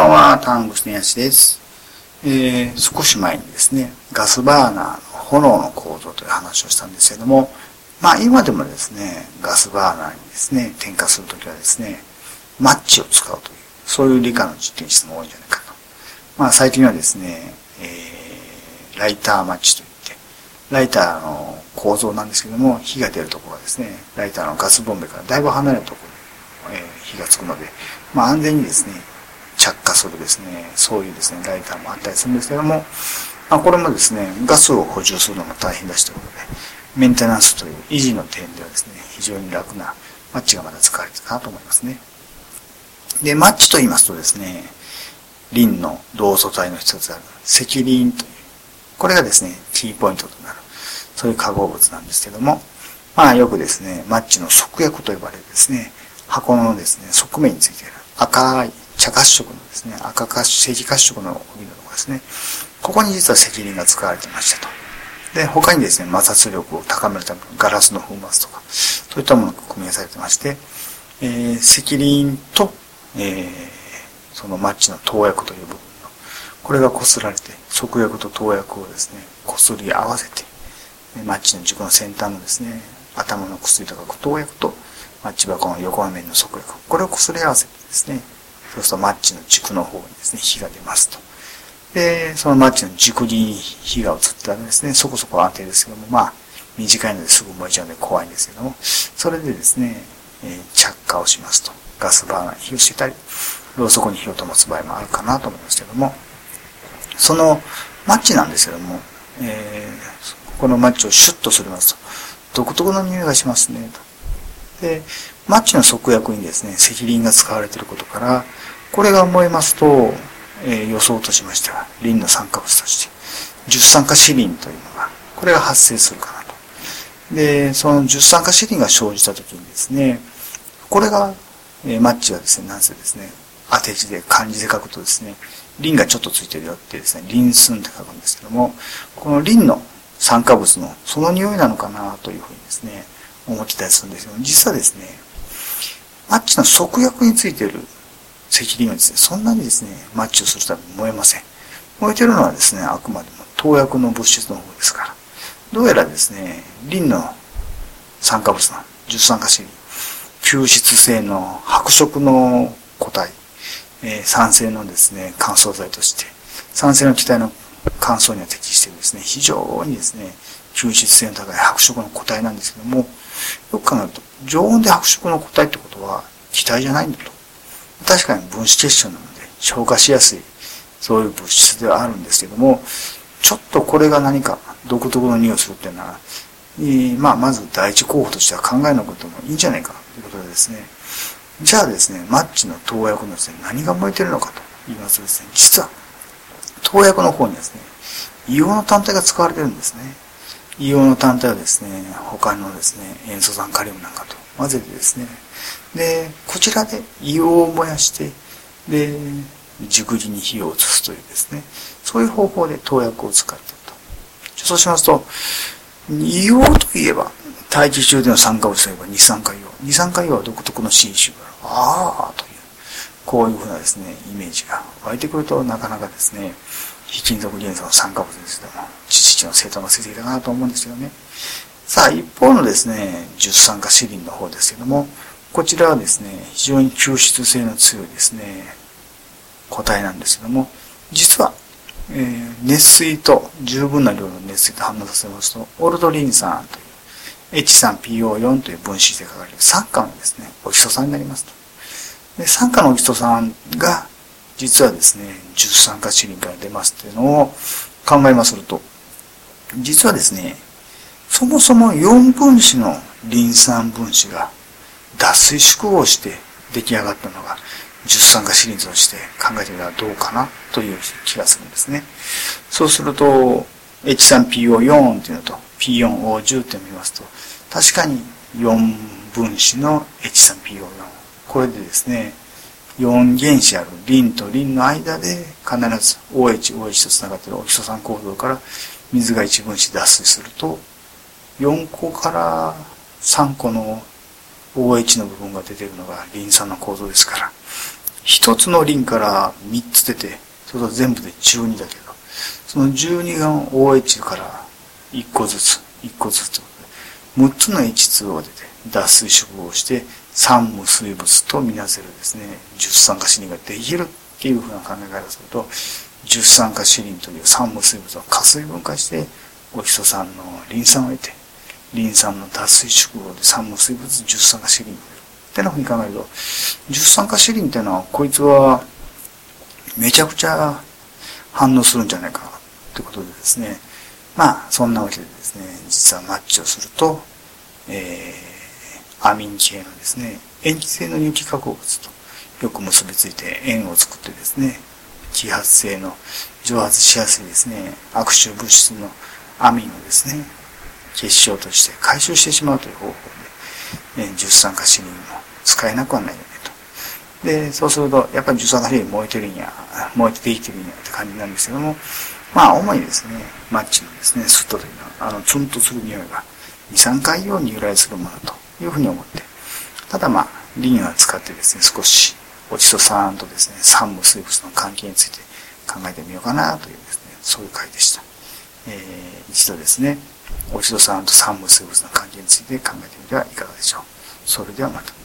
ばんは、タングステンヤシです。えー、少し前にですね、ガスバーナーの炎の構造という話をしたんですけども、まあ今でもですね、ガスバーナーにですね、点火するときはですね、マッチを使うという、そういう理科の実験室も多いんじゃないかと。まあ最近はですね、えー、ライターマッチといって、ライターの構造なんですけども、火が出るところはですね、ライターのガスボンベからだいぶ離れたところに、えー、火がつくので、まあ安全にですね、着火するですね、そういうですね、ライターもあったりするんですけども、まあ、これもですね、ガスを補充するのが大変だしということで、メンテナンスという維持の点ではですね、非常に楽なマッチがまだ使われてるかなと思いますね。で、マッチと言いますとですね、リンの同素体の一つである赤リンという、これがですね、キーポイントとなる、そういう化合物なんですけども、まあよくですね、マッチの側薬と呼ばれるですね、箱のですね、側面についている赤い茶褐色のですね、赤褐色、赤褐色の帯のとこですね。ここに実は赤リンが使われてましたと。で、他にですね、摩擦力を高めるためのガラスの粉末とか、そういったものが組み合わされてまして、えー、赤リンと、えー、そのマッチの投薬という部分の、これが擦られて、側薬と投薬をですね、擦り合わせて、マッチの軸の先端のですね、頭の薬とか投薬と、マッチ箱の横画面の側薬、これを擦り合わせてですね、そうするとマッチの軸の方にですね、火が出ますと。で、そのマッチの軸に火が移ったらですね、そこそこ安定ですけども、まあ、短いのですぐ燃えちゃうので怖いんですけども、それでですね、えー、着火をしますと。ガスバーナーに火をしてたり、ろうそくに火を灯す場合もあるかなと思いますけども、そのマッチなんですけども、えー、このマッチをシュッとすりますと、独特の匂いがしますね、と。で、マッチの側薬にですね、赤リンが使われていることから、これが燃えますと、えー、予想としましては、リンの酸化物として、十酸化シリンというのが、これが発生するかなと。で、その十酸化シリンが生じたときにですね、これが、えー、マッチはですね、なぜですね、当て字で漢字で書くとですね、リンがちょっとついてるよってですね、リンスンって書くんですけども、このリンの酸化物のその匂いなのかなというふうにですね、思ってたりするんですけど、実はですね、マッチの側薬についてる赤リンはですね、そんなにですね、マッチをするために燃えません。燃えてるのはですね、あくまでも投薬の物質の方ですから。どうやらですね、リンの酸化物の十酸化シリン、吸湿性の白色の固体、え、酸性のですね、乾燥剤として、酸性の気体の乾燥には適してるですね、非常にですね、吸湿性の高い白色の固体なんですけども、よく考えると、常温で白色の固体ってことは気体じゃないんだと。確かに分子結晶なので消化しやすいそういう物質ではあるんですけどもちょっとこれが何か独特の匂いをするっていうのは、えー、まあまず第一候補としては考えなこともいいんじゃないかということでですねじゃあですねマッチの投薬のですね何が燃えてるのかと言いますとですね実は投薬の方にですね硫黄の単体が使われてるんですね。硫黄の単体はですね他のですね塩素酸カリウムなんかと混ぜてですね。でこちらで硫黄を燃やしてで熟理に火を移すというですねそういう方法で投薬を使っていると。そうしますと硫黄といえば大気中での酸化物といえば二酸化硫黄。二酸化硫黄は独特の新種。があるああと。こういうふうなですねイメージが湧いてくるとなかなかですね非金属元素の酸化物ですけども知識の生徒がついていたかなと思うんですけどねさあ一方のですね十酸化シリンの方ですけどもこちらはですね、非常に吸湿性の強いですね、個体なんですけども、実は、えー、熱水と十分な量の熱水と反応させますと、オルドリン酸という H3PO4 という分子で書かれる酸化のですね、オキソ酸になりますと。で酸化のオキソ酸が、実はですね、重酸化シリンから出ますというのを考えますると、実はですね、そもそも4分子のリン酸分子が脱水縮合して出来上がったのが十酸化シリーズとして考えてみたらどうかなという気がするんですね。そうすると H3PO4 っていうのと P4O10 って見ますと確かに4分子の H3PO4 これでですね4原子あるリンとリンの間で必ず OH、OH とつながっているオキソ酸構造から水が1分子脱水すると4個から3個の OH の部分が出てるのがリン酸の構造ですから、一つの輪から三つ出て、そうすると全部で12だけど、その12が OH から一個ずつ、一個ずつ、6つの H2 が出て、脱水食をして酸無水物とみなせるですね、十酸化シリンができるっていうふうな考え方をすると、十酸化シリンという酸無水物を加水分化して、オキソ酸のリン酸を得て、リン酸の脱水縮合で酸無水物十酸化シリンってなふうに考えると、十酸化シリンっていうのは、こいつはめちゃくちゃ反応するんじゃないかなってことでですね、まあ、そんなわけでですね、実はマッチをすると、えー、アミン系のですね、塩基性の有機化合物とよく結びついて塩を作ってですね、揮発性の蒸発しやすいですね、悪臭物質のアミンをですね、結晶として回収してしまうという方法で、えー、十酸化シリンも使えなくはないよねと。で、そうすると、やっぱり十酸化シリン燃えてるんや、燃えてできてるんやって感じなんですけども、まあ、主にですね、マッチのですね、スッとというのは、あの、ツンとする匂いが、二酸化硫黄に由来するものというふうに思って、ただまあ、リンを使ってですね、少し、オチソ酸とですね、酸無水物の関係について考えてみようかなというですね、そういう回でした。えー、一度ですね、オチソ酸と酸無水物の関係について考えてみてはいかがでしょう。それではまた。